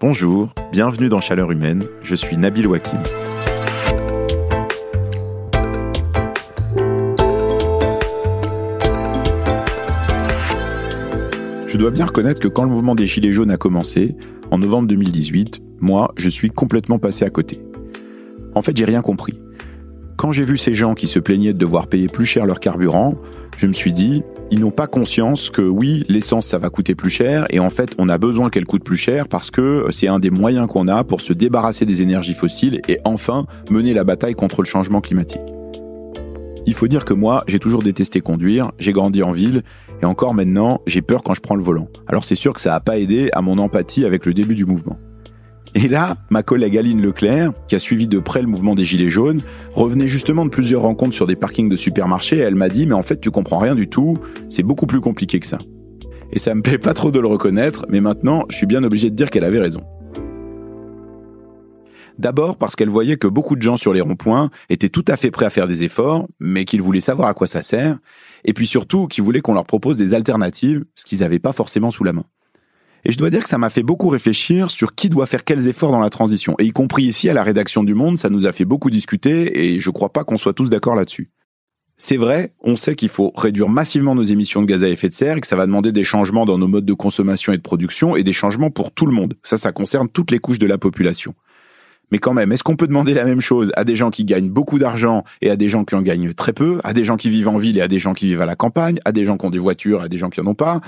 Bonjour, bienvenue dans Chaleur Humaine, je suis Nabil Wakim. Je dois bien reconnaître que quand le mouvement des Gilets jaunes a commencé, en novembre 2018, moi, je suis complètement passé à côté. En fait, j'ai rien compris. Quand j'ai vu ces gens qui se plaignaient de devoir payer plus cher leur carburant, je me suis dit, ils n'ont pas conscience que oui, l'essence, ça va coûter plus cher, et en fait, on a besoin qu'elle coûte plus cher parce que c'est un des moyens qu'on a pour se débarrasser des énergies fossiles et enfin mener la bataille contre le changement climatique. Il faut dire que moi, j'ai toujours détesté conduire, j'ai grandi en ville, et encore maintenant, j'ai peur quand je prends le volant. Alors c'est sûr que ça n'a pas aidé à mon empathie avec le début du mouvement. Et là, ma collègue Aline Leclerc, qui a suivi de près le mouvement des Gilets jaunes, revenait justement de plusieurs rencontres sur des parkings de supermarchés et elle m'a dit Mais en fait, tu comprends rien du tout, c'est beaucoup plus compliqué que ça. Et ça me plaît pas trop de le reconnaître, mais maintenant, je suis bien obligé de dire qu'elle avait raison. D'abord parce qu'elle voyait que beaucoup de gens sur les ronds-points étaient tout à fait prêts à faire des efforts, mais qu'ils voulaient savoir à quoi ça sert, et puis surtout qu'ils voulaient qu'on leur propose des alternatives, ce qu'ils n'avaient pas forcément sous la main. Et je dois dire que ça m'a fait beaucoup réfléchir sur qui doit faire quels efforts dans la transition. Et y compris ici à la rédaction du Monde, ça nous a fait beaucoup discuter et je crois pas qu'on soit tous d'accord là-dessus. C'est vrai, on sait qu'il faut réduire massivement nos émissions de gaz à effet de serre et que ça va demander des changements dans nos modes de consommation et de production et des changements pour tout le monde. Ça, ça concerne toutes les couches de la population. Mais quand même, est-ce qu'on peut demander la même chose à des gens qui gagnent beaucoup d'argent et à des gens qui en gagnent très peu, à des gens qui vivent en ville et à des gens qui vivent à la campagne, à des gens qui ont des voitures, et à des gens qui en ont pas?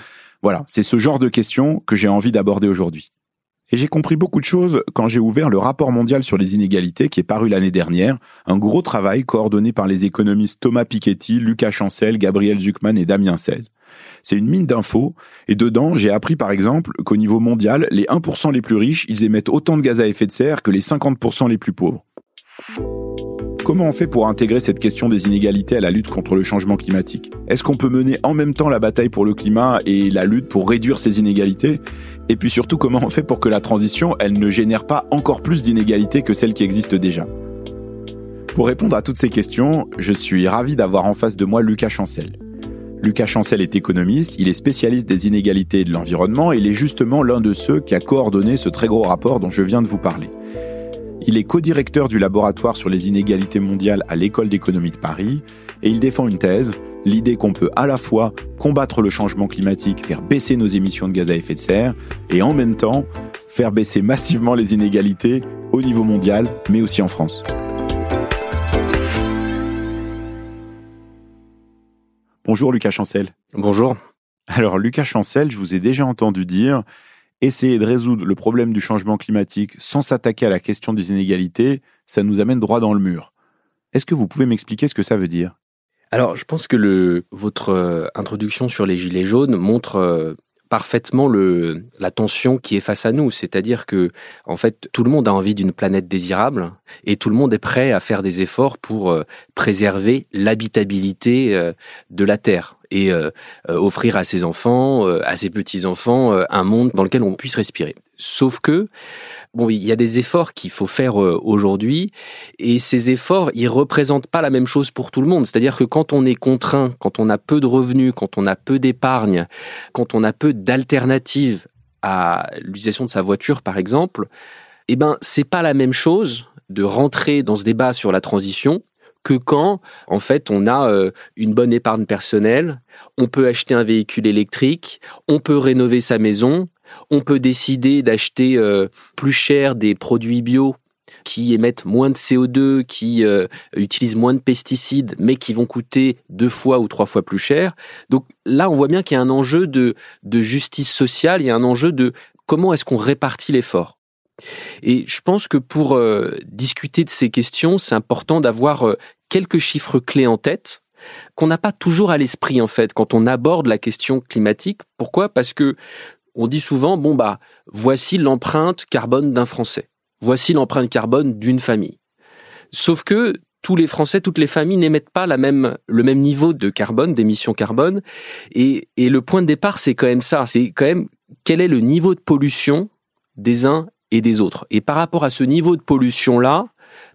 Voilà, c'est ce genre de questions que j'ai envie d'aborder aujourd'hui. Et j'ai compris beaucoup de choses quand j'ai ouvert le rapport mondial sur les inégalités qui est paru l'année dernière, un gros travail coordonné par les économistes Thomas Piketty, Lucas Chancel, Gabriel Zuckman et Damien 16. C'est une mine d'infos, et dedans, j'ai appris par exemple qu'au niveau mondial, les 1% les plus riches, ils émettent autant de gaz à effet de serre que les 50% les plus pauvres. Comment on fait pour intégrer cette question des inégalités à la lutte contre le changement climatique? Est-ce qu'on peut mener en même temps la bataille pour le climat et la lutte pour réduire ces inégalités? Et puis surtout, comment on fait pour que la transition, elle ne génère pas encore plus d'inégalités que celles qui existent déjà? Pour répondre à toutes ces questions, je suis ravi d'avoir en face de moi Lucas Chancel. Lucas Chancel est économiste, il est spécialiste des inégalités et de l'environnement et il est justement l'un de ceux qui a coordonné ce très gros rapport dont je viens de vous parler. Il est co-directeur du laboratoire sur les inégalités mondiales à l'École d'économie de Paris et il défend une thèse, l'idée qu'on peut à la fois combattre le changement climatique, faire baisser nos émissions de gaz à effet de serre et en même temps faire baisser massivement les inégalités au niveau mondial, mais aussi en France. Bonjour Lucas Chancel. Bonjour. Alors Lucas Chancel, je vous ai déjà entendu dire essayer de résoudre le problème du changement climatique sans s'attaquer à la question des inégalités, ça nous amène droit dans le mur. Est-ce que vous pouvez m'expliquer ce que ça veut dire? Alors, je pense que votre euh, introduction sur les gilets jaunes montre euh, parfaitement la tension qui est face à nous. C'est-à-dire que, en fait, tout le monde a envie d'une planète désirable et tout le monde est prêt à faire des efforts pour euh, préserver l'habitabilité de la Terre et euh, euh, offrir à ses enfants, euh, à ses petits-enfants, un monde dans lequel on puisse respirer. Sauf que, bon, il y a des efforts qu'il faut faire aujourd'hui, et ces efforts, ils représentent pas la même chose pour tout le monde. C'est-à-dire que quand on est contraint, quand on a peu de revenus, quand on a peu d'épargne, quand on a peu d'alternatives à l'utilisation de sa voiture, par exemple, eh ben, c'est pas la même chose de rentrer dans ce débat sur la transition que quand, en fait, on a euh, une bonne épargne personnelle, on peut acheter un véhicule électrique, on peut rénover sa maison, on peut décider d'acheter euh, plus cher des produits bio qui émettent moins de CO2, qui euh, utilisent moins de pesticides, mais qui vont coûter deux fois ou trois fois plus cher. Donc là, on voit bien qu'il y a un enjeu de, de justice sociale, il y a un enjeu de comment est-ce qu'on répartit l'effort. Et je pense que pour euh, discuter de ces questions, c'est important d'avoir euh, quelques chiffres clés en tête qu'on n'a pas toujours à l'esprit en fait quand on aborde la question climatique. Pourquoi? Parce que on dit souvent bon bah voici l'empreinte carbone d'un Français. Voici l'empreinte carbone d'une famille. Sauf que tous les Français, toutes les familles n'émettent pas le même niveau de carbone, d'émissions carbone. Et, et le point de départ, c'est quand même ça. C'est quand même quel est le niveau de pollution des uns et des autres. Et par rapport à ce niveau de pollution-là,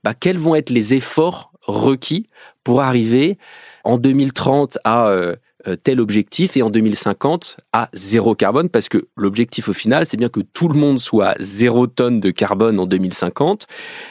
bah, quels vont être les efforts requis pour arriver en 2030 à euh, euh, tel objectif et en 2050 à zéro carbone? Parce que l'objectif au final, c'est bien que tout le monde soit zéro tonne de carbone en 2050.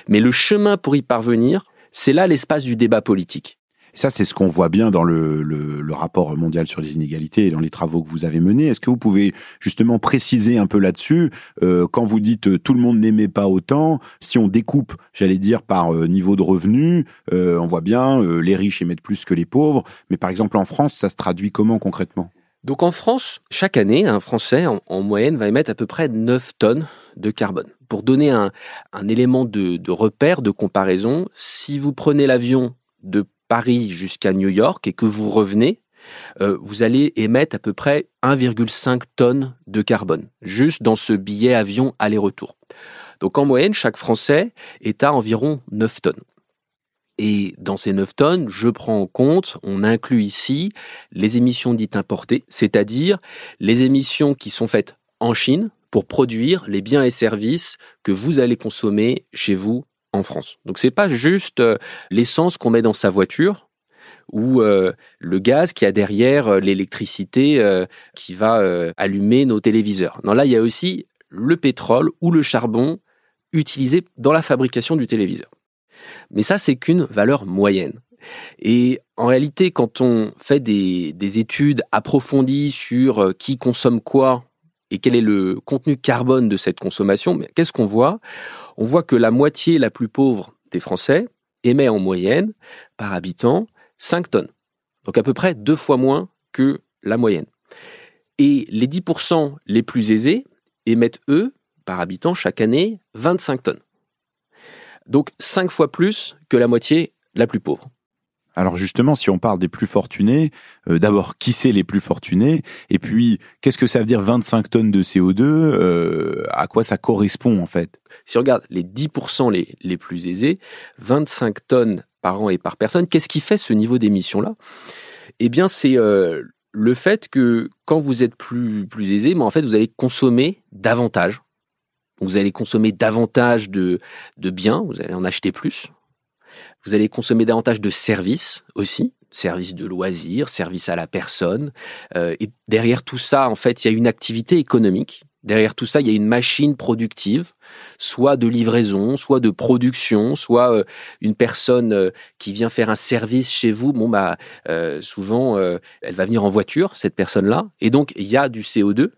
Mais le chemin pour y parvenir, c'est là l'espace du débat politique. Ça, c'est ce qu'on voit bien dans le, rapport mondial sur les inégalités et dans les travaux que vous avez menés. Est-ce que vous pouvez justement préciser un peu là-dessus euh, quand vous dites euh, tout le monde n'aimait pas autant Si on découpe, j'allais dire par euh, niveau de revenu, on voit bien euh, les riches émettent plus que les pauvres. Mais par exemple en France, ça se traduit comment concrètement? Donc en France, chaque année, un Français en, en, moyenne va émettre à peu près 9 tonnes de carbone. Pour donner un, élément de repère, de comparaison, si vous prenez l'avion de Paris jusqu'à New York et que vous revenez, euh, vous allez émettre à peu près 1,5 tonnes de carbone, juste dans ce billet avion aller-retour. Donc en moyenne, chaque Français est à environ 9 tonnes. Et dans ces 9 tonnes, je prends en compte, on inclut ici les émissions dites importées, c'est-à-dire les émissions qui sont faites en Chine pour produire les biens et services que vous allez consommer chez vous en France. Donc c'est pas juste euh, l'essence qu'on met dans sa voiture ou euh, le gaz qui a derrière euh, l'électricité qui va allumer nos téléviseurs. Non, là il y a aussi le pétrole ou le charbon utilisé dans la fabrication du téléviseur. Mais ça c'est qu'une valeur moyenne. Et en réalité, quand on fait des, des études approfondies sur qui consomme quoi et quel est le contenu carbone de cette consommation, qu'est-ce qu'on voit? On voit que la moitié la plus pauvre des Français émet en moyenne par habitant 5 tonnes. Donc à peu près deux fois moins que la moyenne. Et les 10% les plus aisés émettent, eux, par habitant, chaque année, 25 tonnes. Donc 5 fois plus que la moitié la plus pauvre. Alors justement, si on parle des plus fortunés, euh, d'abord, qui c'est les plus fortunés? Et puis, qu'est-ce que ça veut dire 25 tonnes de CO2 euh, À quoi ça correspond en fait? Si on regarde les 10% les, les plus aisés, 25 tonnes par an et par personne, qu'est-ce qui fait ce niveau d'émission-là? Eh bien, c'est euh, le fait que quand vous êtes plus, plus aisé, en fait, vous allez consommer davantage. Vous allez consommer davantage de, de biens, vous allez en acheter plus, vous allez consommer davantage de services aussi, services de loisirs, services à la personne. Euh, et derrière tout ça, en fait, il y a une activité économique. Derrière tout ça, il y a une machine productive, soit de livraison, soit de production, soit euh, une personne euh, qui vient faire un service chez vous. Bon, bah, souvent, elle va venir en voiture, cette personne-là. Et donc, il y a du CO2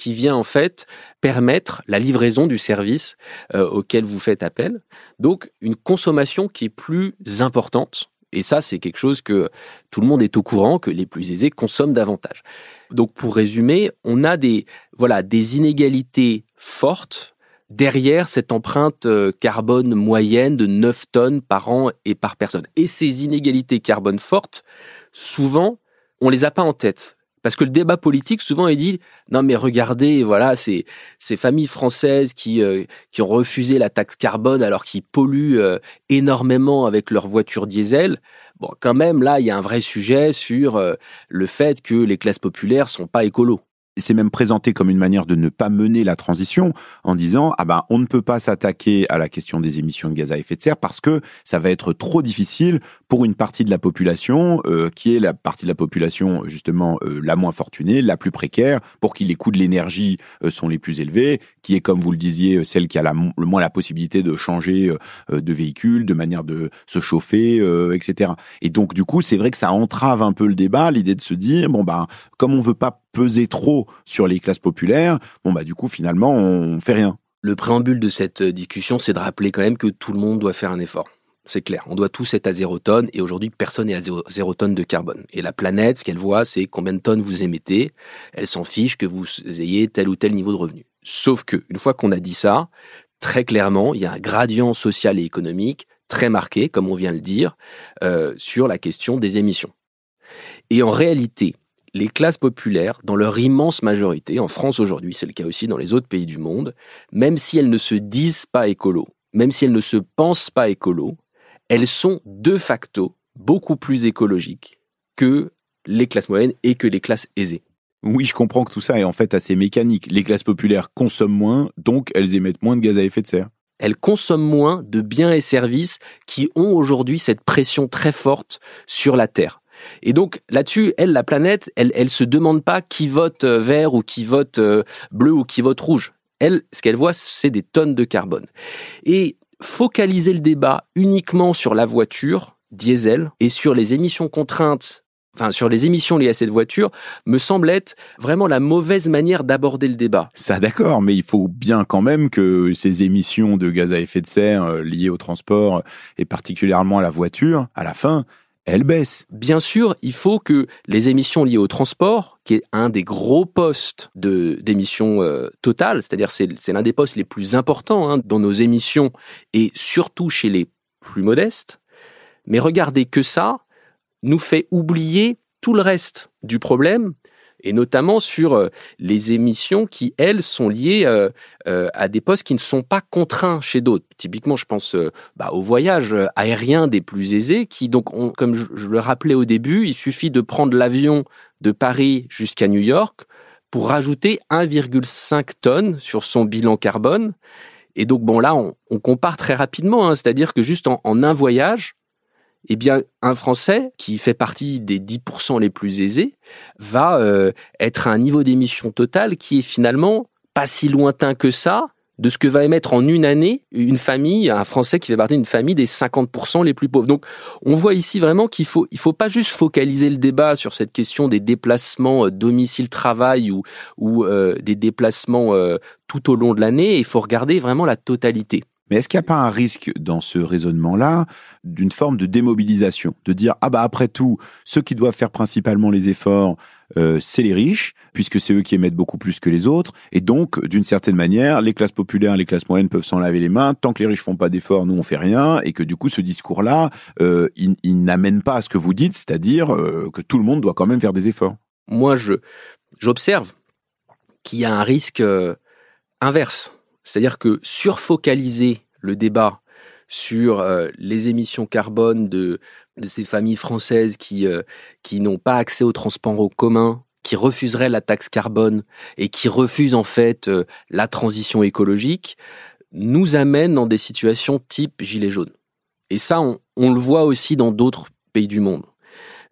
qui vient en fait permettre la livraison du service euh, auquel vous faites appel. Donc une consommation qui est plus importante. Et ça, c'est quelque chose que tout le monde est au courant, que les plus aisés consomment davantage. Donc pour résumer, on a des, voilà, des inégalités fortes derrière cette empreinte euh, carbone moyenne de 9 tonnes par an et par personne. Et ces inégalités carbone fortes, souvent, on les a pas en tête. Parce que le débat politique, souvent, il dit non mais regardez, voilà, ces, ces familles françaises qui, euh, qui ont refusé la taxe carbone alors qu'ils polluent euh, énormément avec leurs voitures diesel. Bon, quand même, là, il y a un vrai sujet sur euh, le fait que les classes populaires sont pas écolos c'est même présenté comme une manière de ne pas mener la transition en disant ah ben on ne peut pas s'attaquer à la question des émissions de gaz à effet de serre parce que ça va être trop difficile pour une partie de la population euh, qui est la partie de la population justement euh, la moins fortunée, la plus précaire, pour qui les coûts de l'énergie euh, sont les plus élevés, qui est comme vous le disiez celle qui a le moins la possibilité de changer euh, de véhicule, de manière de se chauffer, euh, etc. Et donc du coup c'est vrai que ça entrave un peu le débat, l'idée de se dire bon ben comme on veut pas peser trop sur les classes populaires, bon bah du coup finalement on fait rien. Le préambule de cette discussion, c'est de rappeler quand même que tout le monde doit faire un effort. C'est clair, on doit tous être à zéro tonne et aujourd'hui personne n'est à zéro, zéro, tonne de carbone. Et la planète, ce qu'elle voit, c'est combien de tonnes vous émettez. Elle s'en fiche que vous ayez tel ou tel niveau de revenu. Sauf que une fois qu'on a dit ça, très clairement, il y a un gradient social et économique très marqué, comme on vient de le dire, euh, sur la question des émissions. Et en réalité, les classes populaires, dans leur immense majorité, en France aujourd'hui, c'est le cas aussi dans les autres pays du monde, même si elles ne se disent pas écolo, même si elles ne se pensent pas écolo, elles sont de facto beaucoup plus écologiques que les classes moyennes et que les classes aisées. Oui, je comprends que tout ça est en fait assez mécanique. Les classes populaires consomment moins, donc elles émettent moins de gaz à effet de serre. Elles consomment moins de biens et services qui ont aujourd'hui cette pression très forte sur la Terre. Et donc là-dessus, elle, la planète, elle, elle se demande pas qui vote euh, vert ou qui vote euh, bleu ou qui vote rouge. Elle, ce qu'elle voit, c'est des tonnes de carbone. Et focaliser le débat uniquement sur la voiture diesel et sur les émissions contraintes enfin sur les émissions liées à cette voiture, me semble être vraiment la mauvaise manière d'aborder le débat. Ça d'accord, mais il faut bien quand même que ces émissions de gaz à effet de serre euh, liées au transport et particulièrement à la voiture, à la fin, elles baissent. Bien sûr, il faut que les émissions liées au transport, qui est un des gros postes de d'émissions euh, totales, c'est-à-dire c'est c'est l'un des postes les plus importants hein, dans nos émissions et surtout chez les plus modestes. Mais regardez que ça, nous fait oublier tout le reste du problème, et notamment sur euh, les émissions qui, elles, sont liées euh, euh, à des postes qui ne sont pas contraints chez d'autres. Typiquement, je pense bah, au voyage aérien des plus aisés, qui, donc, comme je, le rappelais au début, il suffit de prendre l'avion de Paris jusqu'à New York pour rajouter 1,5 tonnes sur son bilan carbone. Et donc, bon, là, on, compare très rapidement, hein, c'est-à-dire que juste en un voyage, eh bien, un Français qui fait partie des 10% les plus aisés va euh, être à un niveau d'émission totale qui est finalement pas si lointain que ça de ce que va émettre en une année une famille, un Français qui fait partie d'une famille des 50% les plus pauvres. Donc, on voit ici vraiment qu'il faut, il faut pas juste focaliser le débat sur cette question des déplacements euh, domicile-travail ou, ou euh, des déplacements tout au long de l'année. Il faut regarder vraiment la totalité. Mais est-ce qu'il n'y a pas un risque dans ce raisonnement-là d'une forme de démobilisation, de dire ah bah après tout, ceux qui doivent faire principalement les efforts, euh, c'est les riches, puisque c'est eux qui émettent beaucoup plus que les autres, et donc d'une certaine manière, les classes populaires, les classes moyennes peuvent s'en laver les mains. Tant que les riches font pas d'efforts, nous on fait rien, et que du coup ce discours-là, euh, il, n'amène pas à ce que vous dites, c'est-à-dire euh, que tout le monde doit quand même faire des efforts. Moi, je j'observe qu'il y a un risque euh, inverse c'est-à-dire que surfocaliser le débat sur euh, les émissions carbone de, ces familles françaises qui, euh, qui n'ont pas accès au transport en commun, qui refuseraient la taxe carbone et qui refusent en fait euh, la transition écologique, nous amène dans des situations type gilet jaune. Et ça, on, on le voit aussi dans d'autres pays du monde.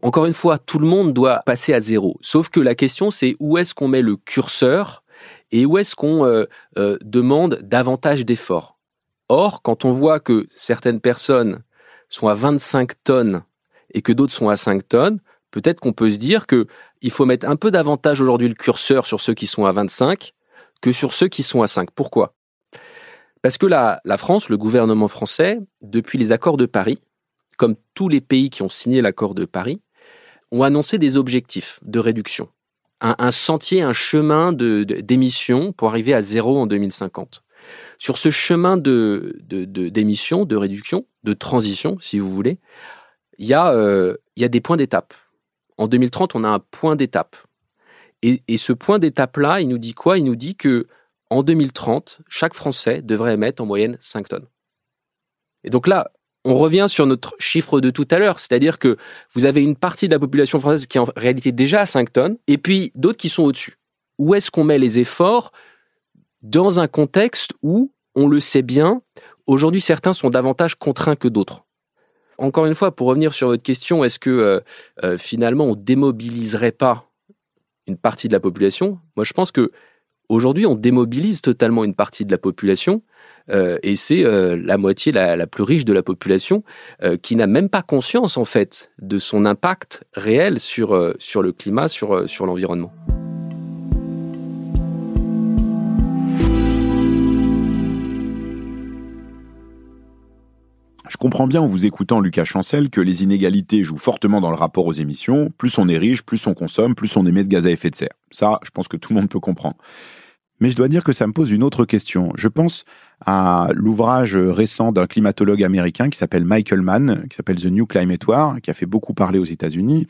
Encore une fois, tout le monde doit passer à zéro. Sauf que la question, c'est où est-ce qu'on met le curseur et où est-ce qu'on euh, euh, demande davantage d'efforts? Or, quand on voit que certaines personnes sont à 25 tonnes et que d'autres sont à 5 tonnes, peut-être qu'on peut se dire que il faut mettre un peu davantage aujourd'hui le curseur sur ceux qui sont à 25 que sur ceux qui sont à 5. Pourquoi? Parce que la, la France, le gouvernement français, depuis les accords de Paris, comme tous les pays qui ont signé l'accord de Paris, ont annoncé des objectifs de réduction un, sentier, un chemin de d'émissions pour arriver à zéro en 2050. Sur ce chemin de d'émissions, de, réduction, de transition, si vous voulez, il y a euh, y a des points d'étape. En 2030, on a un point d'étape. Et, et ce point d'étape-là, il nous dit quoi? Il nous dit que en 2030, chaque Français devrait émettre en moyenne 5 tonnes. Et donc là, on revient sur notre chiffre de tout à l'heure, c'est-à-dire que vous avez une partie de la population française qui est en réalité déjà à 5 tonnes, et puis d'autres qui sont au-dessus. Où est-ce qu'on met les efforts dans un contexte où, on le sait bien, aujourd'hui certains sont davantage contraints que d'autres? Encore une fois, pour revenir sur votre question, est-ce que euh, euh, finalement on démobiliserait pas une partie de la population? Moi je pense que aujourd'hui on démobilise totalement une partie de la population euh, et c'est euh, la moitié la, plus riche de la population euh, qui n'a même pas conscience en fait de son impact réel sur sur le climat, sur sur l'environnement. Je comprends bien en vous écoutant Lucas Chancel que les inégalités jouent fortement dans le rapport aux émissions. Plus on est riche, plus on consomme, plus on émet de gaz à effet de serre. Ça, je pense que tout le monde peut comprendre. Mais je dois dire que ça me pose une autre question. Je pense à l'ouvrage récent d'un climatologue américain qui s'appelle Michael Mann, qui s'appelle The New Climate War, qui a fait beaucoup parler aux États-Unis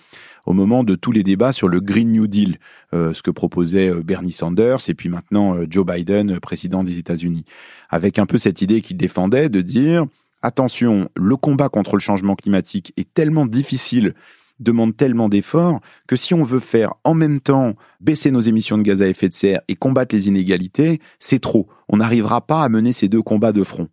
au moment de tous les débats sur le Green New Deal, euh, ce que proposait euh, Bernie Sanders et puis maintenant euh, Joe Biden, président des États-Unis, avec un peu cette idée qu'il défendait de dire attention, le combat contre le changement climatique est tellement difficile demande tellement d'efforts que si on veut faire en même temps baisser nos émissions de gaz à effet de serre et combattre les inégalités, c'est trop. On n'arrivera pas à mener ces deux combats de front.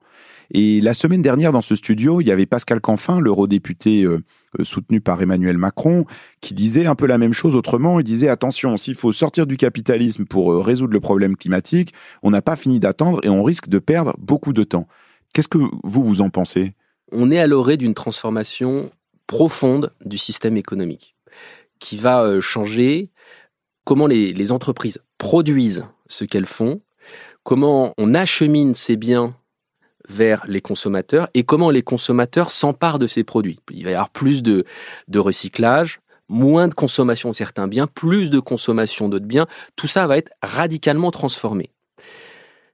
Et la semaine dernière, dans ce studio, il y avait Pascal Canfin, l'eurodéputé euh, euh, soutenu par Emmanuel Macron, qui disait un peu la même chose autrement. Il disait attention, s'il faut sortir du capitalisme pour euh, résoudre le problème climatique, on n'a pas fini d'attendre et on risque de perdre beaucoup de temps. Qu'est-ce que vous, vous en pensez? On est à l'orée d'une transformation profonde du système économique qui va changer comment les, entreprises produisent ce qu'elles font, comment on achemine ces biens vers les consommateurs et comment les consommateurs s'emparent de ces produits. Il va y avoir plus de recyclage, moins de consommation de certains biens, plus de consommation d'autres biens. Tout ça va être radicalement transformé.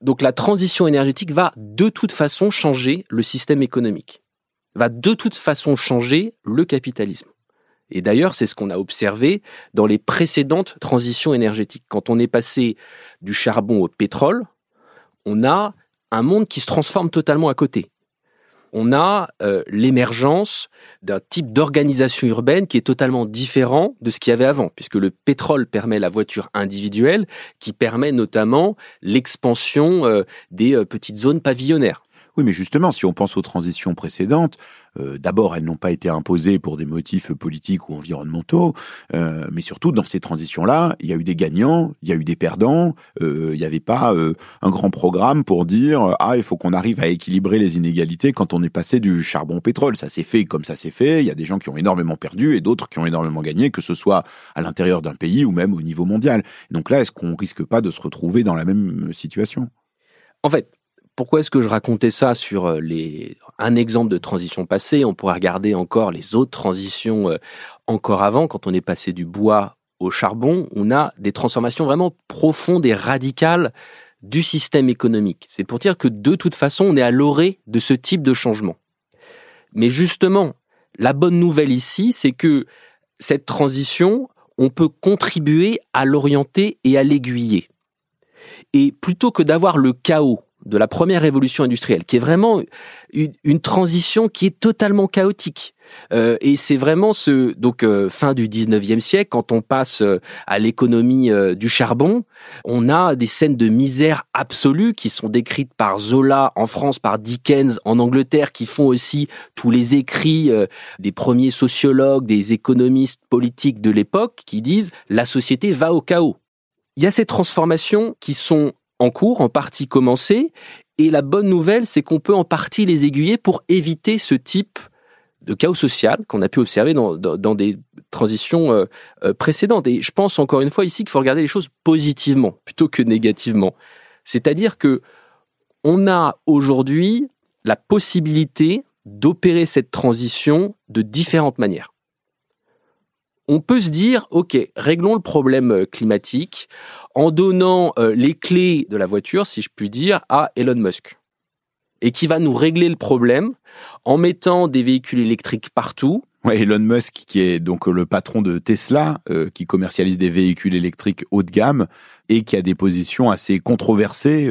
Donc la transition énergétique va de toute façon changer le système économique, va de toute façon changer le capitalisme. Et d'ailleurs, c'est ce qu'on a observé dans les précédentes transitions énergétiques. Quand on est passé du charbon au pétrole, on a un monde qui se transforme totalement à côté. On a euh, l'émergence d'un type d'organisation urbaine qui est totalement différent de ce qu'il y avait avant, puisque le pétrole permet la voiture individuelle, qui permet notamment l'expansion euh, des euh, petites zones pavillonnaires. Oui, mais justement, si on pense aux transitions précédentes, euh, d'abord, elles n'ont pas été imposées pour des motifs politiques ou environnementaux, euh, mais surtout, dans ces transitions-là, il y a eu des gagnants, il y a eu des perdants, euh, il n'y avait pas un grand programme pour dire « Ah, il faut qu'on arrive à équilibrer les inégalités quand on est passé du charbon au pétrole ». Ça s'est fait comme ça s'est fait, il y a des gens qui ont énormément perdu et d'autres qui ont énormément gagné, que ce soit à l'intérieur d'un pays ou même au niveau mondial. Donc là, est-ce qu'on risque pas de se retrouver dans la même situation? En fait, pourquoi est-ce que je racontais ça sur euh, les un exemple de transition passée? On pourrait regarder encore les autres transitions euh, encore avant, quand on est passé du bois au charbon, on a des transformations vraiment profondes et radicales du système économique. C'est pour dire que de toute façon, on est à l'orée de ce type de changement. Mais justement, la bonne nouvelle ici, c'est que cette transition, on peut contribuer à l'orienter et à l'aiguiller. Et plutôt que d'avoir le chaos de la première révolution industrielle, qui est vraiment une, transition qui est totalement chaotique. Euh, et c'est vraiment ce donc euh, fin du 19e siècle quand on passe euh, à l'économie du charbon, on a des scènes de misère absolue qui sont décrites par Zola en France, par Dickens en Angleterre, qui font aussi tous les écrits des premiers sociologues, des économistes politiques de l'époque, qui disent la société va au chaos. Il y a ces transformations qui sont en cours, en partie commencé. Et la bonne nouvelle, c'est qu'on peut en partie les aiguiller pour éviter ce type de chaos social qu'on a pu observer dans, des transitions euh, euh, précédentes. Et je pense encore une fois ici qu'il faut regarder les choses positivement plutôt que négativement. C'est-à-dire que on a aujourd'hui la possibilité d'opérer cette transition de différentes manières. On peut se dire, OK, réglons le problème euh, climatique en donnant euh, les clés de la voiture, si je puis dire, à Elon Musk. Et qui va nous régler le problème en mettant des véhicules électriques partout. Elon Musk, qui est donc le patron de Tesla, euh, qui commercialise des véhicules électriques haut de gamme et qui a des positions assez controversées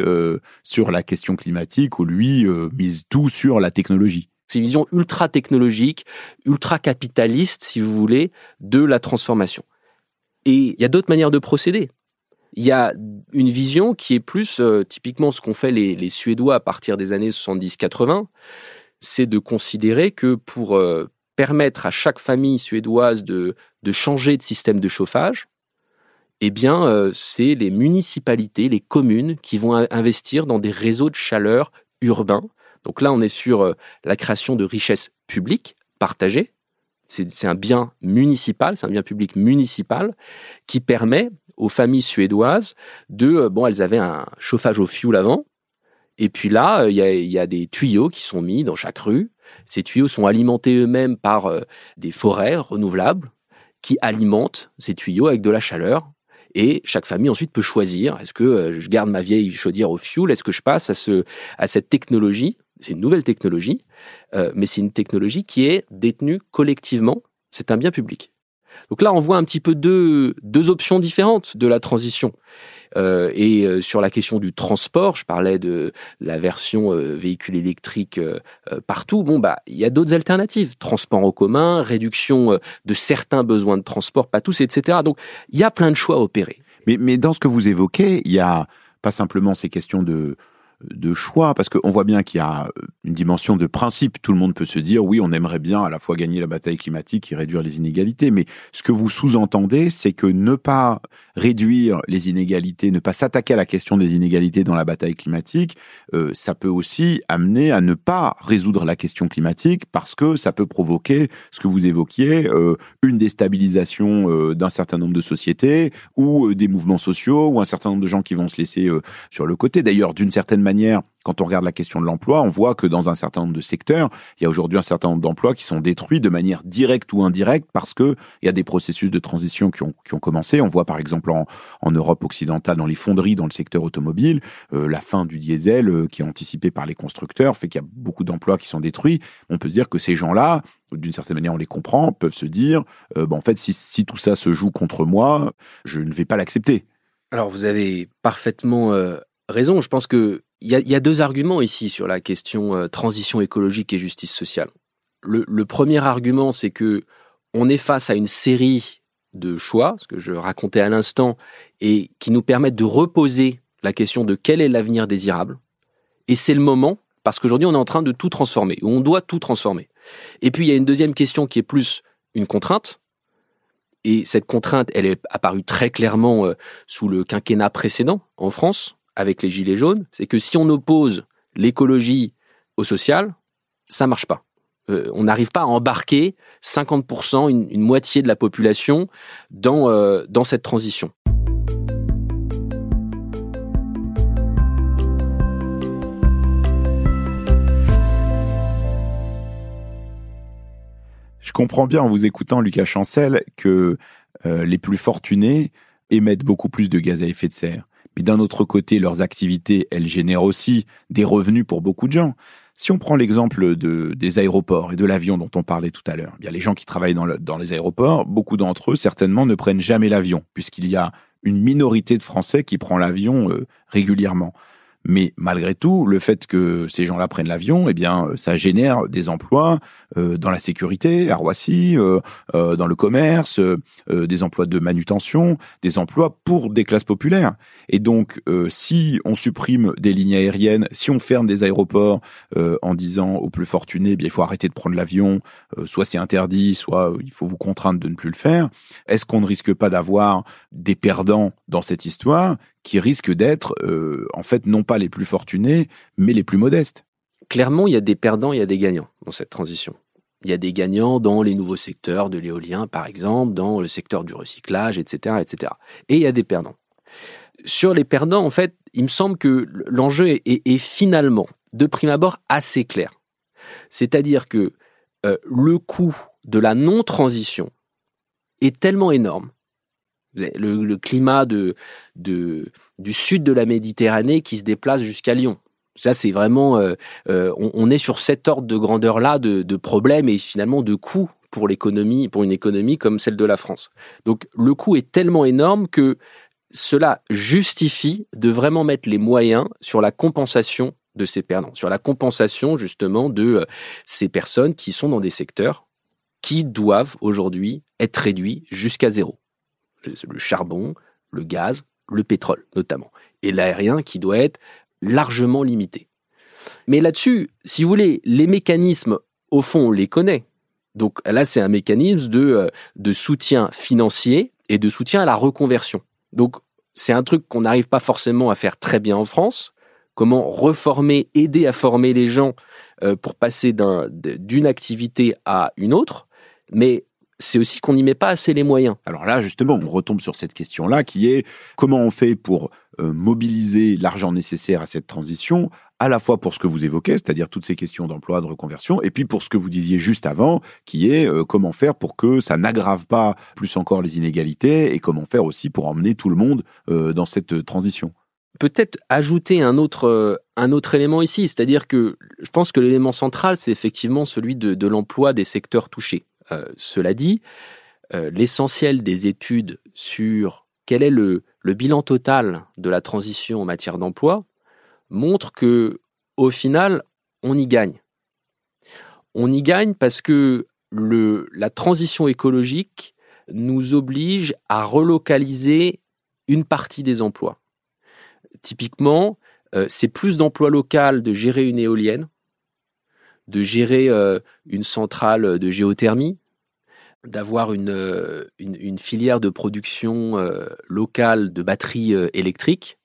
sur la question climatique, où lui mise tout sur la technologie. C'est une vision ultra technologique, ultra capitaliste, si vous voulez, de la transformation. Et il y a d'autres manières de procéder. Il y a une vision qui est plus euh, typiquement ce qu'ont fait les, Suédois à partir des années 70-80, c'est de considérer que pour euh, permettre à chaque famille suédoise de, changer de système de chauffage, eh bien, euh, c'est les municipalités, les communes qui vont investir dans des réseaux de chaleur urbains. Donc là, on est sur la création de richesses publiques partagées. C'est un bien municipal, c'est un bien public municipal qui permet aux familles suédoises de, euh, bon, elles avaient un chauffage au fioul avant, et puis là, euh, il y a, des tuyaux qui sont mis dans chaque rue. Ces tuyaux sont alimentés eux-mêmes par euh, des forêts renouvelables qui alimentent ces tuyaux avec de la chaleur. Et chaque famille ensuite peut choisir est-ce que je garde ma vieille chaudière au fioul, est-ce que je passe à, ce, à cette technologie? C'est une nouvelle technologie, mais c'est une technologie qui est détenue collectivement. C'est un bien public. Donc là, on voit un petit peu deux, deux options différentes de la transition. Euh, et euh, sur la question du transport, je parlais de la version euh, véhicule électrique partout. Bon, bah, il y a d'autres alternatives. Transport en commun, réduction de certains besoins de transport, pas tous, etc. Donc, il y a plein de choix à opérer. Mais, mais dans ce que vous évoquez, il y a pas simplement ces questions de de choix, parce qu'on voit bien qu'il y a une dimension de principe. Tout le monde peut se dire, oui, on aimerait bien à la fois gagner la bataille climatique et réduire les inégalités, mais ce que vous sous-entendez, c'est que ne pas réduire les inégalités, ne pas s'attaquer à la question des inégalités dans la bataille climatique, euh, ça peut aussi amener à ne pas résoudre la question climatique parce que ça peut provoquer ce que vous évoquiez, euh, une déstabilisation euh, d'un certain nombre de sociétés ou des mouvements sociaux ou un certain nombre de gens qui vont se laisser sur le côté. D'ailleurs, d'une certaine manière, quand on regarde la question de l'emploi, on voit que dans un certain nombre de secteurs, il y a aujourd'hui un certain nombre d'emplois qui sont détruits de manière directe ou indirecte parce que il y a des processus de transition qui ont, commencé. On voit par exemple en, Europe occidentale, dans les fonderies, dans le secteur automobile, euh, la fin du diesel euh, qui est anticipée par les constructeurs fait qu'il y a beaucoup d'emplois qui sont détruits. On peut dire que ces gens-là, d'une certaine manière, on les comprend, peuvent se dire, euh, en fait, si tout ça se joue contre moi, je ne vais pas l'accepter. Alors vous avez parfaitement raison. Je pense que il y, a, deux arguments ici sur la question euh, transition écologique et justice sociale. Le, premier argument, c'est que on est face à une série de choix, ce que je racontais à l'instant, et qui nous permettent de reposer la question de quel est l'avenir désirable. Et c'est le moment, parce qu'aujourd'hui on est en train de tout transformer, ou on doit tout transformer. Et puis il y a une deuxième question qui est plus une contrainte, et cette contrainte, elle est apparue très clairement euh, sous le quinquennat précédent en France, avec les gilets jaunes, c'est que si on oppose l'écologie au social, ça marche pas. Euh, on n'arrive pas à embarquer 50%, une, moitié de la population dans, euh, dans cette transition. Je comprends bien en vous écoutant, Lucas Chancel, que euh, les plus fortunés émettent beaucoup plus de gaz à effet de serre. Mais d'un autre côté, leurs activités, elles génèrent aussi des revenus pour beaucoup de gens. Si on prend l'exemple de, des aéroports et de l'avion dont on parlait tout à l'heure, eh bien les gens qui travaillent dans, dans les aéroports, beaucoup d'entre eux certainement ne prennent jamais l'avion, puisqu'il y a une minorité de Français qui prend l'avion euh, régulièrement. Mais malgré tout, le fait que ces gens-là prennent l'avion, eh bien, euh, ça génère des emplois euh, dans la sécurité, à Roissy, euh, dans le commerce, des emplois de manutention, des emplois pour des classes populaires. Et donc, si on supprime des lignes aériennes, si on ferme des aéroports en disant aux plus fortunés, eh bien, il faut arrêter de prendre l'avion, soit c'est interdit, soit il faut vous contraindre de ne plus le faire, est-ce qu'on ne risque pas d'avoir des perdants dans cette histoire qui risquent d'être, euh, en fait, non pas les plus fortunés, mais les plus modestes. Clairement, il y a des perdants, il y a des gagnants dans cette transition. Il y a des gagnants dans les nouveaux secteurs de l'éolien, par exemple, dans le secteur du recyclage, etc.. Et il y a des perdants. Sur les perdants, en fait, il me semble que l'enjeu est, finalement, de prime abord, assez clair. C'est-à-dire que euh, le coût de la non-transition est tellement énorme le, climat du sud de la Méditerranée qui se déplace jusqu'à Lyon. C'est vraiment, euh, euh, on, est sur cet ordre de grandeur-là de, de problèmes et finalement de coûts pour l'économie, pour une économie comme celle de la France. Donc, le coût est tellement énorme que cela justifie de vraiment mettre les moyens sur la compensation de ces perdants, sur la compensation justement de euh, ces personnes qui sont dans des secteurs qui doivent aujourd'hui être réduits jusqu'à zéro le charbon, le gaz, le pétrole notamment, et l'aérien qui doit être largement limité. Mais là-dessus, si vous voulez, les mécanismes, au fond, on les connaît. Donc là, c'est un mécanisme de, euh, de soutien financier et de soutien à la reconversion. Donc c'est un truc qu'on n'arrive pas forcément à faire très bien en France. Comment reformer, aider à former les gens euh, pour passer d'une activité à une autre. Mais c'est aussi qu'on n'y met pas assez les moyens. Alors là, justement, on retombe sur cette question-là qui est comment on fait pour euh, mobiliser l'argent nécessaire à cette transition, à la fois pour ce que vous évoquez, c'est-à-dire toutes ces questions d'emploi, de reconversion, et puis pour ce que vous disiez juste avant, qui est euh, comment faire pour que ça n'aggrave pas plus encore les inégalités, et comment faire aussi pour emmener tout le monde euh, dans cette transition peut-être ajouter un autre, un autre élément ici, c'est-à-dire que je pense que l'élément central, c'est effectivement celui de l'emploi des secteurs touchés. Euh, cela dit, euh, l'essentiel des études sur quel est le, bilan total de la transition en matière d'emploi montre que, au final, on y gagne. On y gagne parce que la transition écologique nous oblige à relocaliser une partie des emplois. Typiquement, euh, c'est plus d'emploi local de gérer une éolienne, de gérer une centrale de géothermie, d'avoir une, euh, une, filière de production locale de batteries électriques,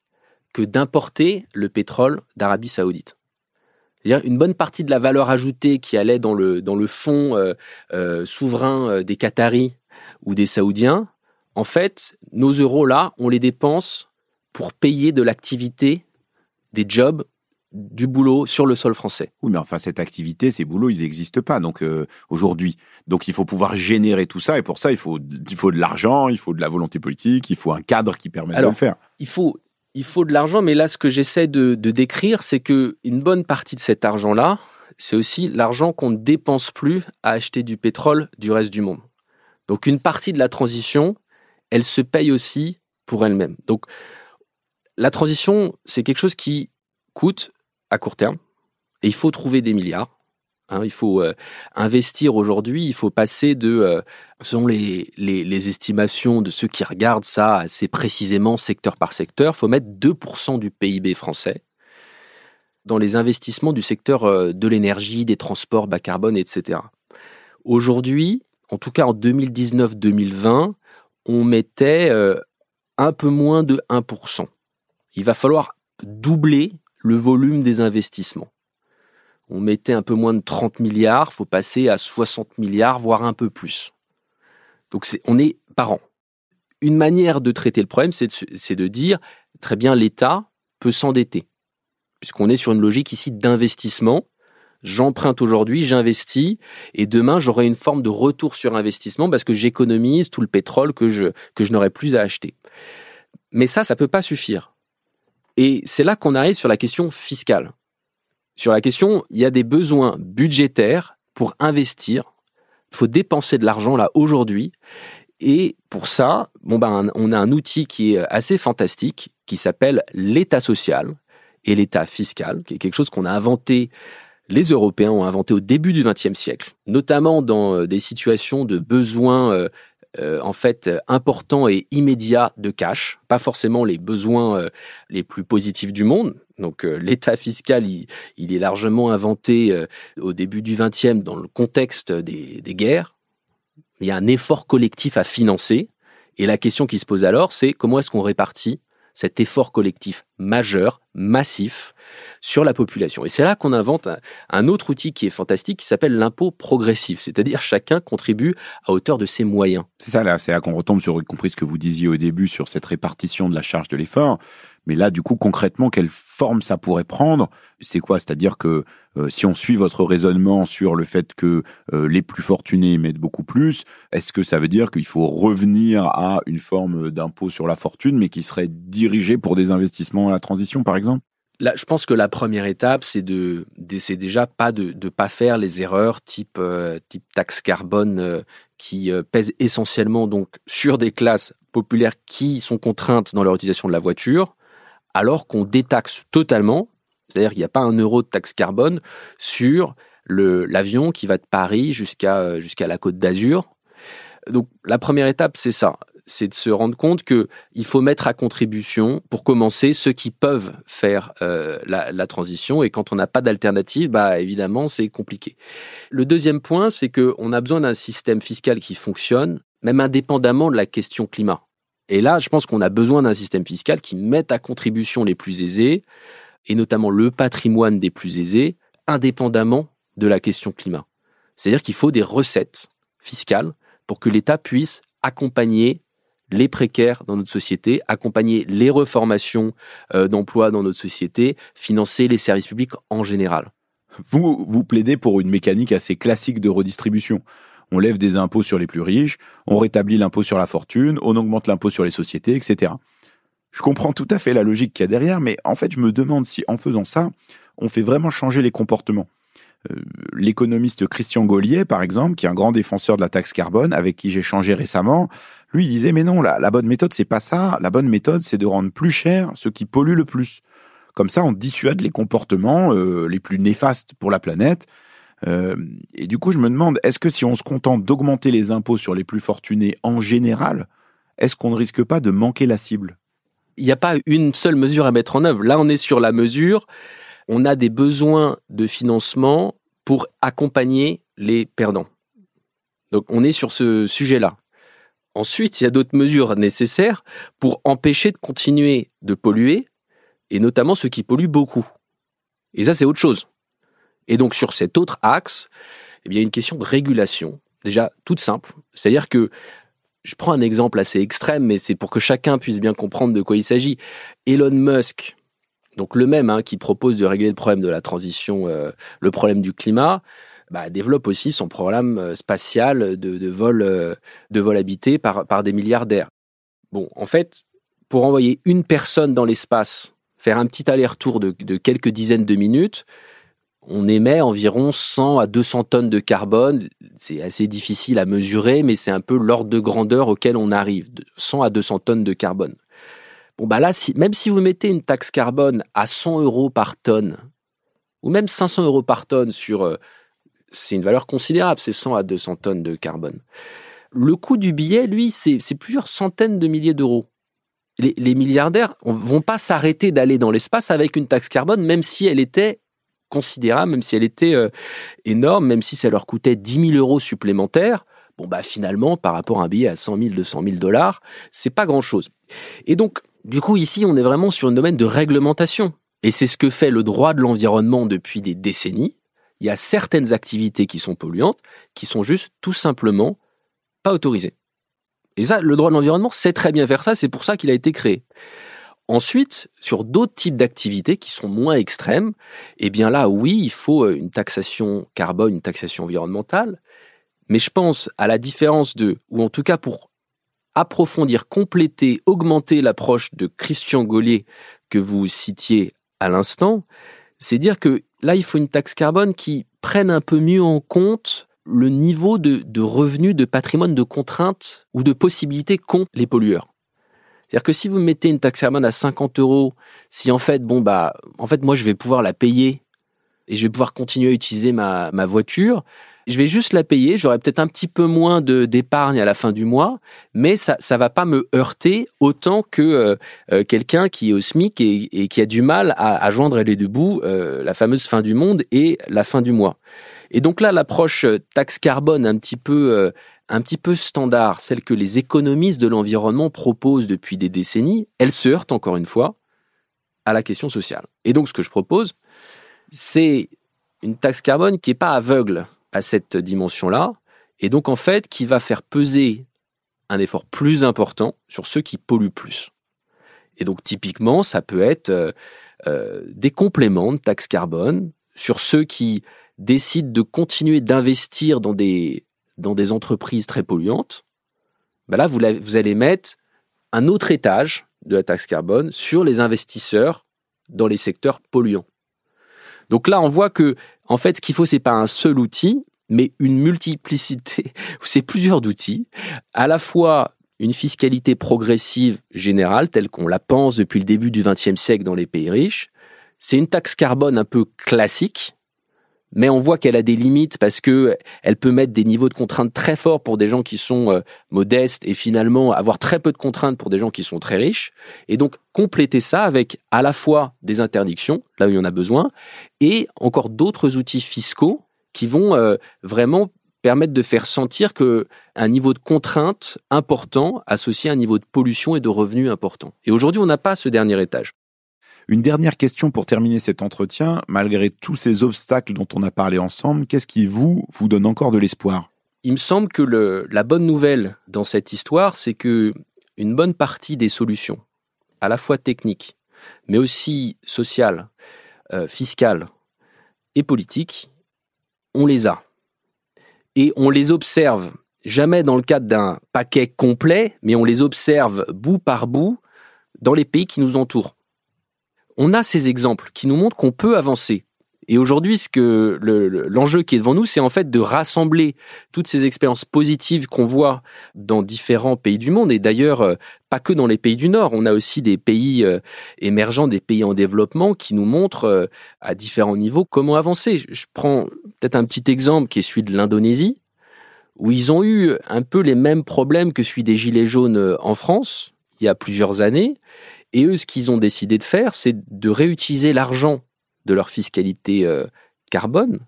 que d'importer le pétrole d'Arabie saoudite. C'est-à-dire une bonne partie de la valeur ajoutée qui allait dans le, dans le fonds souverain des Qataris ou des Saoudiens, en fait, nos euros là, on les dépense pour payer de l'activité, des jobs, du boulot sur le sol français. Oui, mais enfin, cette activité, ces boulots, ils n'existent pas donc euh, aujourd'hui. Donc, il faut pouvoir générer tout ça, et pour ça, il faut, il faut de l'argent, il faut de la volonté politique, il faut un cadre qui permette de le faire. Il faut, il faut de l'argent, mais là, ce que j'essaie de, de décrire, c'est que une bonne partie de cet argent-là, c'est aussi l'argent qu'on ne dépense plus à acheter du pétrole du reste du monde. Donc, une partie de la transition, elle se paye aussi pour elle-même. Donc, la transition, c'est quelque chose qui coûte à court terme et il faut trouver des milliards. Hein. il faut euh, investir aujourd'hui, il faut passer de, euh, selon les, estimations de ceux qui regardent ça assez précisément secteur par secteur, il faut mettre 2% du PIB français dans les investissements du secteur euh, de l'énergie, des transports bas carbone, etc. Aujourd'hui, en tout cas en 2019-2020, on mettait un peu moins de 1% il va falloir doubler le volume des investissements. On mettait un peu moins de 30 milliards, faut passer à 60 milliards, voire un peu plus. Donc on est par an. Une manière de traiter le problème, c'est de, dire, très bien, l'État peut s'endetter, puisqu'on est sur une logique ici d'investissement. J'emprunte aujourd'hui, j'investis, et demain j'aurai une forme de retour sur investissement parce que j'économise tout le pétrole que je, que je n'aurai plus à acheter. Mais ça, ça peut pas suffire. Et c'est là qu'on arrive sur la question fiscale. Sur la question, il y a des besoins budgétaires pour investir. Il faut dépenser de l'argent là aujourd'hui. Et pour ça, bon ben, on a un outil qui est assez fantastique, qui s'appelle l'État social et l'État fiscal, qui est quelque chose qu'on a inventé, les Européens ont inventé au début du XXe siècle, notamment dans euh, des situations de besoins euh, euh, en fait important et immédiat de cash, pas forcément les besoins euh, les plus positifs du monde. Donc euh, l'état fiscal, il, est largement inventé au début du XXe dans le contexte des, des guerres. Il y a un effort collectif à financer. Et la question qui se pose alors, c'est comment est-ce qu'on répartit cet effort collectif majeur, massif, sur la population. Et c'est là qu'on invente un, autre outil qui est fantastique, qui s'appelle l'impôt progressif, c'est-à-dire chacun contribue à hauteur de ses moyens. C'est ça, là, c'est là qu'on retombe sur, y compris ce que vous disiez au début, sur cette répartition de la charge de l'effort. Mais là, du coup, concrètement, quelle forme ça pourrait prendre? C'est quoi? C'est-à-dire que euh, si on suit votre raisonnement sur le fait que euh, les plus fortunés mettent beaucoup plus, est-ce que ça veut dire qu'il faut revenir à une forme d'impôt sur la fortune, mais qui serait dirigée pour des investissements à la transition, par exemple? Là, je pense que la première étape, c'est de, c'est déjà pas de ne pas faire les erreurs type euh, type taxe carbone qui pèsent essentiellement donc sur des classes populaires qui sont contraintes dans leur utilisation de la voiture alors qu'on détaxe totalement, c'est-à-dire qu'il n'y a pas un euro de taxe carbone sur l'avion qui va de Paris jusqu'à euh, jusqu'à la côte d'Azur. Donc la première étape, c'est ça, c'est de se rendre compte que il faut mettre à contribution, pour commencer, ceux qui peuvent faire euh, la, la, transition. Et quand on n'a pas d'alternative, bah évidemment, c'est compliqué. Le deuxième point, c'est qu'on a besoin d'un système fiscal qui fonctionne, même indépendamment de la question climat. Et là, je pense qu'on a besoin d'un système fiscal qui mette à contribution les plus aisés, et notamment le patrimoine des plus aisés, indépendamment de la question climat. C'est-à-dire qu'il faut des recettes fiscales pour que l'État puisse accompagner les précaires dans notre société, accompagner les reformations euh, d'emplois dans notre société, financer les services publics en général. Vous, vous plaidez pour une mécanique assez classique de redistribution on lève des impôts sur les plus riches, on rétablit l'impôt sur la fortune, on augmente l'impôt sur les sociétés, etc. Je comprends tout à fait la logique qu'il y a derrière, mais en fait, je me demande si en faisant ça, on fait vraiment changer les comportements. Euh, l'économiste Christian Gaulier, par exemple, qui est un grand défenseur de la taxe carbone, avec qui j'ai changé récemment, lui disait mais non, la, la bonne méthode c'est pas ça. La bonne méthode c'est de rendre plus cher ce qui pollue le plus. Comme ça, on dissuade les comportements euh, les plus néfastes pour la planète euh, et du coup, je me demande, est-ce que si on se contente d'augmenter les impôts sur les plus fortunés en général, est-ce qu'on ne risque pas de manquer la cible? Il n'y a pas une seule mesure à mettre en œuvre. Là, on est sur la mesure. On a des besoins de financement pour accompagner les perdants. Donc, on est sur ce sujet-là. Ensuite, il y a d'autres mesures nécessaires pour empêcher de continuer de polluer, et notamment ceux qui polluent beaucoup. Et ça, c'est autre chose. Et donc, sur cet autre axe, eh bien, il y a une question de régulation, déjà toute simple. C'est-à-dire que je prends un exemple assez extrême, mais c'est pour que chacun puisse bien comprendre de quoi il s'agit. Elon Musk, donc le même hein, qui propose de régler le problème de la transition, euh, le problème du climat, bah, développe aussi son programme euh, spatial de, vol, euh, de vol habité par, des milliardaires. Bon, en fait, pour envoyer une personne dans l'espace, faire un petit aller-retour de quelques dizaines de minutes, on émet environ 100 à 200 tonnes de carbone. C'est assez difficile à mesurer, mais c'est un peu l'ordre de grandeur auquel on arrive, 100 à 200 tonnes de carbone. Bon, bah là, même si vous mettez une taxe carbone à 100 euros par tonne, ou même 500 euros par tonne sur... Euh, c'est une valeur considérable, c'est 100 à 200 tonnes de carbone. Le coût du billet, lui, c'est plusieurs centaines de milliers d'euros. Les, les milliardaires vont pas s'arrêter d'aller dans l'espace avec une taxe carbone, même si elle était considérable, même si elle était euh, énorme, même si ça leur coûtait 10 000 euros supplémentaires. Bon, bah finalement, par rapport à un billet à 100 000, 200 000 dollars, c'est pas grand-chose. Et donc, du coup, ici, on est vraiment sur un domaine de réglementation. Et c'est ce que fait le droit de l'environnement depuis des décennies. Il y a certaines activités qui sont polluantes, qui sont juste tout simplement pas autorisées. Et ça, le droit de l'environnement sait très bien faire ça, c'est pour ça qu'il a été créé. Ensuite, sur d'autres types d'activités qui sont moins extrêmes, eh bien là, oui, il faut euh, une taxation carbone, une taxation environnementale. Mais je pense à la différence de, ou en tout cas pour approfondir, compléter, augmenter l'approche de Christian Gaulier que vous citiez à l'instant, c'est dire que là, il faut une taxe carbone qui prenne un peu mieux en compte le niveau de, de revenus, de patrimoine, de contraintes ou de possibilités qu'ont les pollueurs. C'est-à-dire que si vous mettez une taxe carbone à 50 euros, si en fait, bon, bah, en fait, moi, je vais pouvoir la payer et je vais pouvoir continuer à utiliser ma, voiture, je vais juste la payer, j'aurai peut-être un petit peu moins d'épargne à la fin du mois, mais ça ça va pas me heurter autant que euh, euh, quelqu'un qui est au SMIC et, qui a du mal à, à joindre les deux bouts, euh, la fameuse fin du monde et la fin du mois. Et donc là, l'approche taxe carbone un petit peu un petit peu standard, celle que les économistes de l'environnement proposent depuis des décennies, elle se heurte encore une fois à la question sociale. Et donc ce que je propose, c'est une taxe carbone qui n'est pas aveugle à cette dimension-là, et donc en fait qui va faire peser un effort plus important sur ceux qui polluent plus. Et donc typiquement, ça peut être euh, euh, des compléments de taxe carbone sur ceux qui décident de continuer d'investir dans des dans des entreprises très polluantes, ben là, vous, vous allez mettre un autre étage de la taxe carbone sur les investisseurs dans les secteurs polluants. Donc là, on voit que, en fait, ce qu'il faut, c'est pas un seul outil, mais une multiplicité, c'est plusieurs outils, à la fois une fiscalité progressive générale, telle qu'on la pense depuis le début du XXe siècle dans les pays riches. C'est une taxe carbone un peu classique, mais on voit qu'elle a des limites parce que elle peut mettre des niveaux de contraintes très forts pour des gens qui sont euh, modestes et finalement avoir très peu de contraintes pour des gens qui sont très riches. Et donc compléter ça avec à la fois des interdictions, là où il y en a besoin, et encore d'autres outils fiscaux qui vont euh, vraiment permettre de faire sentir que un niveau de contrainte important associé à un niveau de pollution et de revenus important. Et aujourd'hui, on n'a pas ce dernier étage. Une dernière question pour terminer cet entretien. Malgré tous ces obstacles dont on a parlé ensemble, qu'est-ce qui vous, vous donne encore de l'espoir? Il me semble que la bonne nouvelle dans cette histoire, c'est que une bonne partie des solutions, à la fois techniques, mais aussi sociales, euh, fiscales et politiques, on les a. Et on les observe, jamais dans le cadre d'un paquet complet, mais on les observe bout par bout dans les pays qui nous entourent on a ces exemples qui nous montrent qu'on peut avancer. Et aujourd'hui, ce que l'enjeu qui est devant nous, c'est en fait de rassembler toutes ces expériences positives qu'on voit dans différents pays du monde. Et d'ailleurs, euh, pas que dans les pays du Nord. On a aussi des pays euh, émergents, des pays en développement qui nous montrent euh, à différents niveaux comment avancer. Je prends peut-être un petit exemple qui est celui de l'Indonésie, où ils ont eu un peu les mêmes problèmes que celui des Gilets jaunes en France il y a plusieurs années Et eux, ce qu'ils ont décidé de faire, c'est de réutiliser l'argent de leur fiscalité euh, carbone,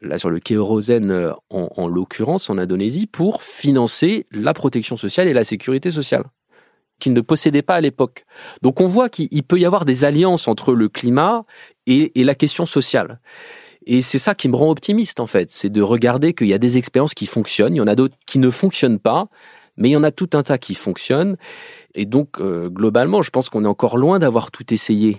là sur le kérosène euh, en, en l'occurrence en Indonésie, pour financer la protection sociale et la sécurité sociale qu'ils ne possédaient pas à l'époque. Donc on voit qu'il peut y avoir des alliances entre le climat et, et la question sociale. Et c'est ça qui me rend optimiste en fait, c'est de regarder qu'il y a des expériences qui fonctionnent, il y en a d'autres qui ne fonctionnent pas, mais il y en a tout un tas qui fonctionnent. Et donc euh, globalement, je pense qu'on est encore loin d'avoir tout essayé.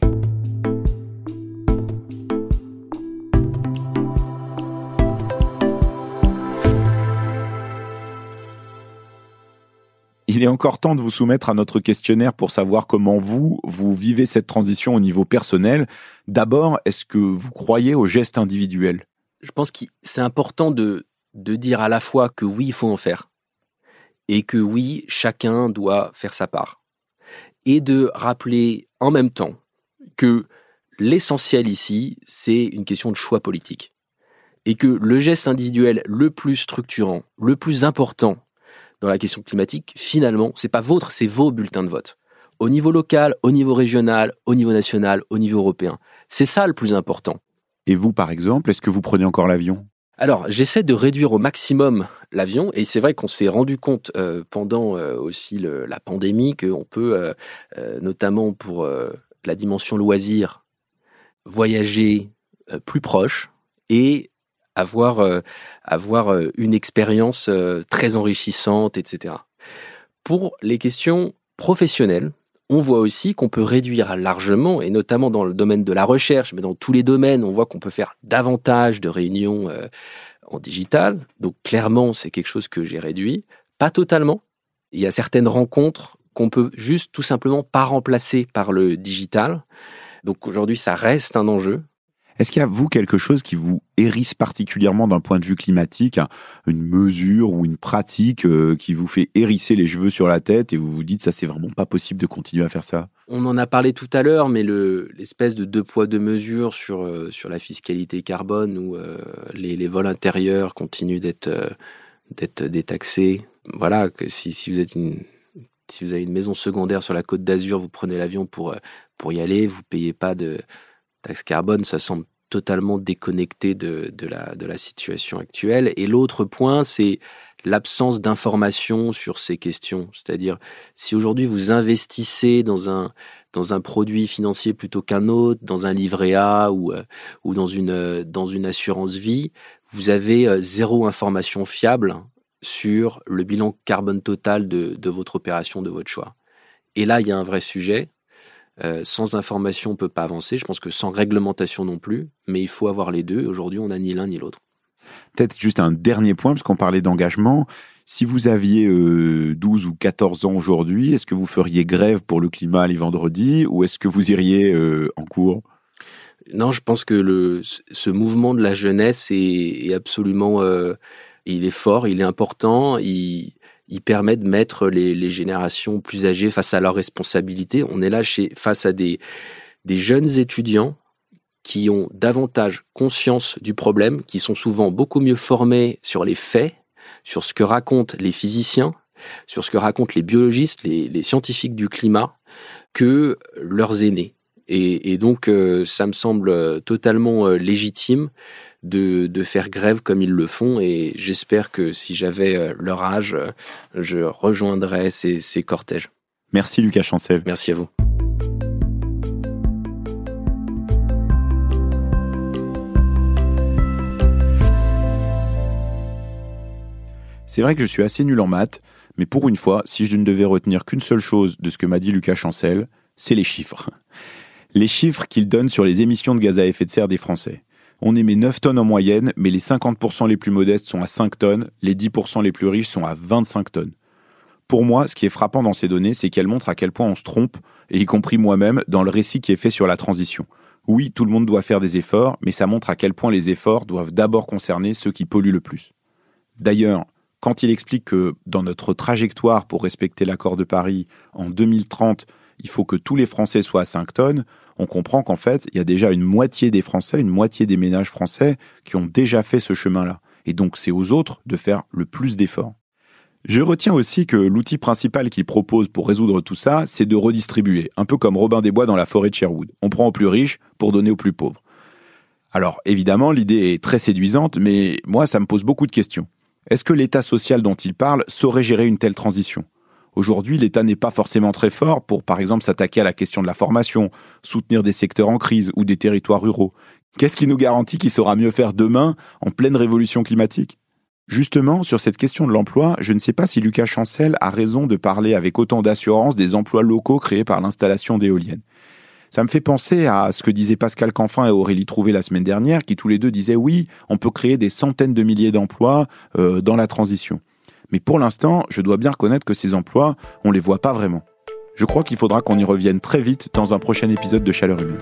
Il est encore temps de vous soumettre à notre questionnaire pour savoir comment vous, vous vivez cette transition au niveau personnel. D'abord, est-ce que vous croyez au geste individuel? Je pense que c'est important de, de dire à la fois que oui, il faut en faire, et que oui, chacun doit faire sa part. Et de rappeler en même temps que l'essentiel ici, c'est une question de choix politique. Et que le geste individuel le plus structurant, le plus important dans la question climatique, finalement, c'est pas votre, c'est vos bulletins de vote. Au niveau local, au niveau régional, au niveau national, au niveau européen. C'est ça le plus important. Et vous, par exemple, est-ce que vous prenez encore l'avion? Alors, j'essaie de réduire au maximum l'avion, et c'est vrai qu'on s'est rendu compte euh, pendant euh, aussi la pandémie qu'on peut, euh, notamment pour la dimension loisir, voyager plus proche et avoir, avoir une expérience très enrichissante, etc. Pour les questions professionnelles, on voit aussi qu'on peut réduire largement, et notamment dans le domaine de la recherche, mais dans tous les domaines, on voit qu'on peut faire davantage de réunions euh, en digital. Donc clairement, c'est quelque chose que j'ai réduit. Pas totalement. Il y a certaines rencontres qu'on peut juste tout simplement pas remplacer par le digital. Donc aujourd'hui, ça reste un enjeu. Est-ce qu'il y a, vous, quelque chose qui vous hérisse particulièrement d'un point de vue climatique, une mesure ou une pratique euh, qui vous fait hérisser les cheveux sur la tête et vous vous dites ça, c'est vraiment pas possible de continuer à faire ça? On en a parlé tout à l'heure, mais l'espèce de deux poids, deux mesures sur, euh, sur la fiscalité carbone où euh, les, vols intérieurs continuent d'être d'être détaxés. Voilà, que si, vous si vous avez une maison secondaire sur la côte d'Azur, vous prenez l'avion pour, pour y aller, vous payez pas de taxe carbone, ça semble totalement déconnecté de, la, situation actuelle. Et l'autre point, c'est l'absence d'information sur ces questions. C'est-à-dire, si aujourd'hui vous investissez dans un, produit financier plutôt qu'un autre, dans un livret A ou, euh, ou dans, une, assurance vie, vous avez euh, zéro information fiable sur le bilan carbone total de votre opération, de votre choix. Et là, il y a un vrai sujet. Euh, sans information, on peut pas avancer. Je pense que sans réglementation non plus, mais il faut avoir les deux. Aujourd'hui, on n'a ni l'un ni l'autre. Peut-être juste un dernier point, parce qu'on parlait d'engagement. Si vous aviez euh, 12 ou 14 ans aujourd'hui, est-ce que vous feriez grève pour le climat les vendredis ou est-ce que vous iriez euh, en cours? Non, je pense que le, ce mouvement de la jeunesse est, est absolument... Euh, il est fort, il est important, il, il permet de mettre les, générations plus âgées face à leurs responsabilités. On est là face à des, jeunes étudiants qui ont davantage conscience du problème, qui sont souvent beaucoup mieux formés sur les faits, sur ce que racontent les physiciens, sur ce que racontent les biologistes, les, scientifiques du climat, que leurs aînés. Et, donc, euh, ça me semble totalement euh, légitime de, de, faire grève comme ils le font. Et j'espère que si j'avais euh, leur âge, euh, je rejoindrais ces, ces cortèges. Merci Lucas Chancel. Merci à vous. C'est vrai que je suis assez nul en maths, mais pour une fois, si je ne devais retenir qu'une seule chose de ce que m'a dit Lucas Chancel, c'est les chiffres. Les chiffres qu'il donne sur les émissions de gaz à effet de serre des Français. On émet 9 tonnes en moyenne, mais les 50% les plus modestes sont à 5 tonnes, les 10% les plus riches sont à 25 tonnes. Pour moi, ce qui est frappant dans ces données, c'est qu'elles montrent à quel point on se trompe, et y compris moi-même, dans le récit qui est fait sur la transition. Oui, tout le monde doit faire des efforts, mais ça montre à quel point les efforts doivent d'abord concerner ceux qui polluent le plus. D'ailleurs, quand il explique que dans notre trajectoire pour respecter l'accord de Paris, en 2030, il faut que tous les Français soient à 5 tonnes, on comprend qu'en fait, il y a déjà une moitié des Français, une moitié des ménages français qui ont déjà fait ce chemin-là. Et donc, c'est aux autres de faire le plus d'efforts. Je retiens aussi que l'outil principal qu'il propose pour résoudre tout ça, c'est de redistribuer, un peu comme Robin des Bois dans la forêt de Sherwood. On prend aux plus riches pour donner aux plus pauvres. Alors évidemment, l'idée est très séduisante, mais moi, ça me pose beaucoup de questions. Est-ce que l'État social dont il parle saurait gérer une telle transition? Aujourd'hui, l'État n'est pas forcément très fort pour, par exemple, s'attaquer à la question de la formation, soutenir des secteurs en crise ou des territoires ruraux. Qu'est-ce qui nous garantit qu'il saura mieux faire demain en pleine révolution climatique? Justement, sur cette question de l'emploi, je ne sais pas si Lucas Chancel a raison de parler avec autant d'assurance des emplois locaux créés par l'installation d'éoliennes. Ça me fait penser à ce que disaient Pascal Canfin et Aurélie Trouvé la semaine dernière, qui tous les deux disaient oui, on peut créer des centaines de milliers d'emplois euh, dans la transition. Mais pour l'instant, je dois bien reconnaître que ces emplois, on les voit pas vraiment. Je crois qu'il faudra qu'on y revienne très vite dans un prochain épisode de Chaleur Humaine.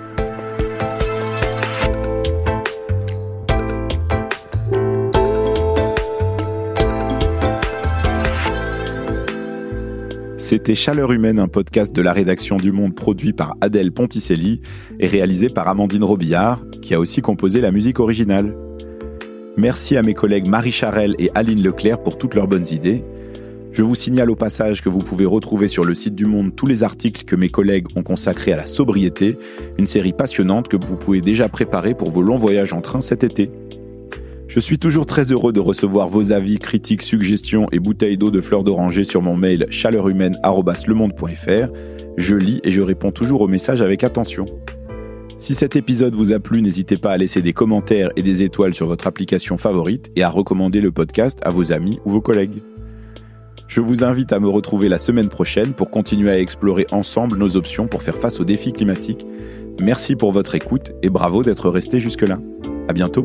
C'était Chaleur Humaine, un podcast de la rédaction du Monde produit par Adèle Ponticelli et réalisé par Amandine Robillard, qui a aussi composé la musique originale. Merci à mes collègues Marie Charelle et Aline Leclerc pour toutes leurs bonnes idées. Je vous signale au passage que vous pouvez retrouver sur le site du Monde tous les articles que mes collègues ont consacrés à la sobriété, une série passionnante que vous pouvez déjà préparer pour vos longs voyages en train cet été. Je suis toujours très heureux de recevoir vos avis, critiques, suggestions et bouteilles d'eau de fleurs d'oranger sur mon mail chaleurhumaine.lemonde.fr. Je lis et je réponds toujours aux messages avec attention. Si cet épisode vous a plu, n'hésitez pas à laisser des commentaires et des étoiles sur votre application favorite et à recommander le podcast à vos amis ou vos collègues. Je vous invite à me retrouver la semaine prochaine pour continuer à explorer ensemble nos options pour faire face aux défis climatiques. Merci pour votre écoute et bravo d'être resté jusque-là. À bientôt.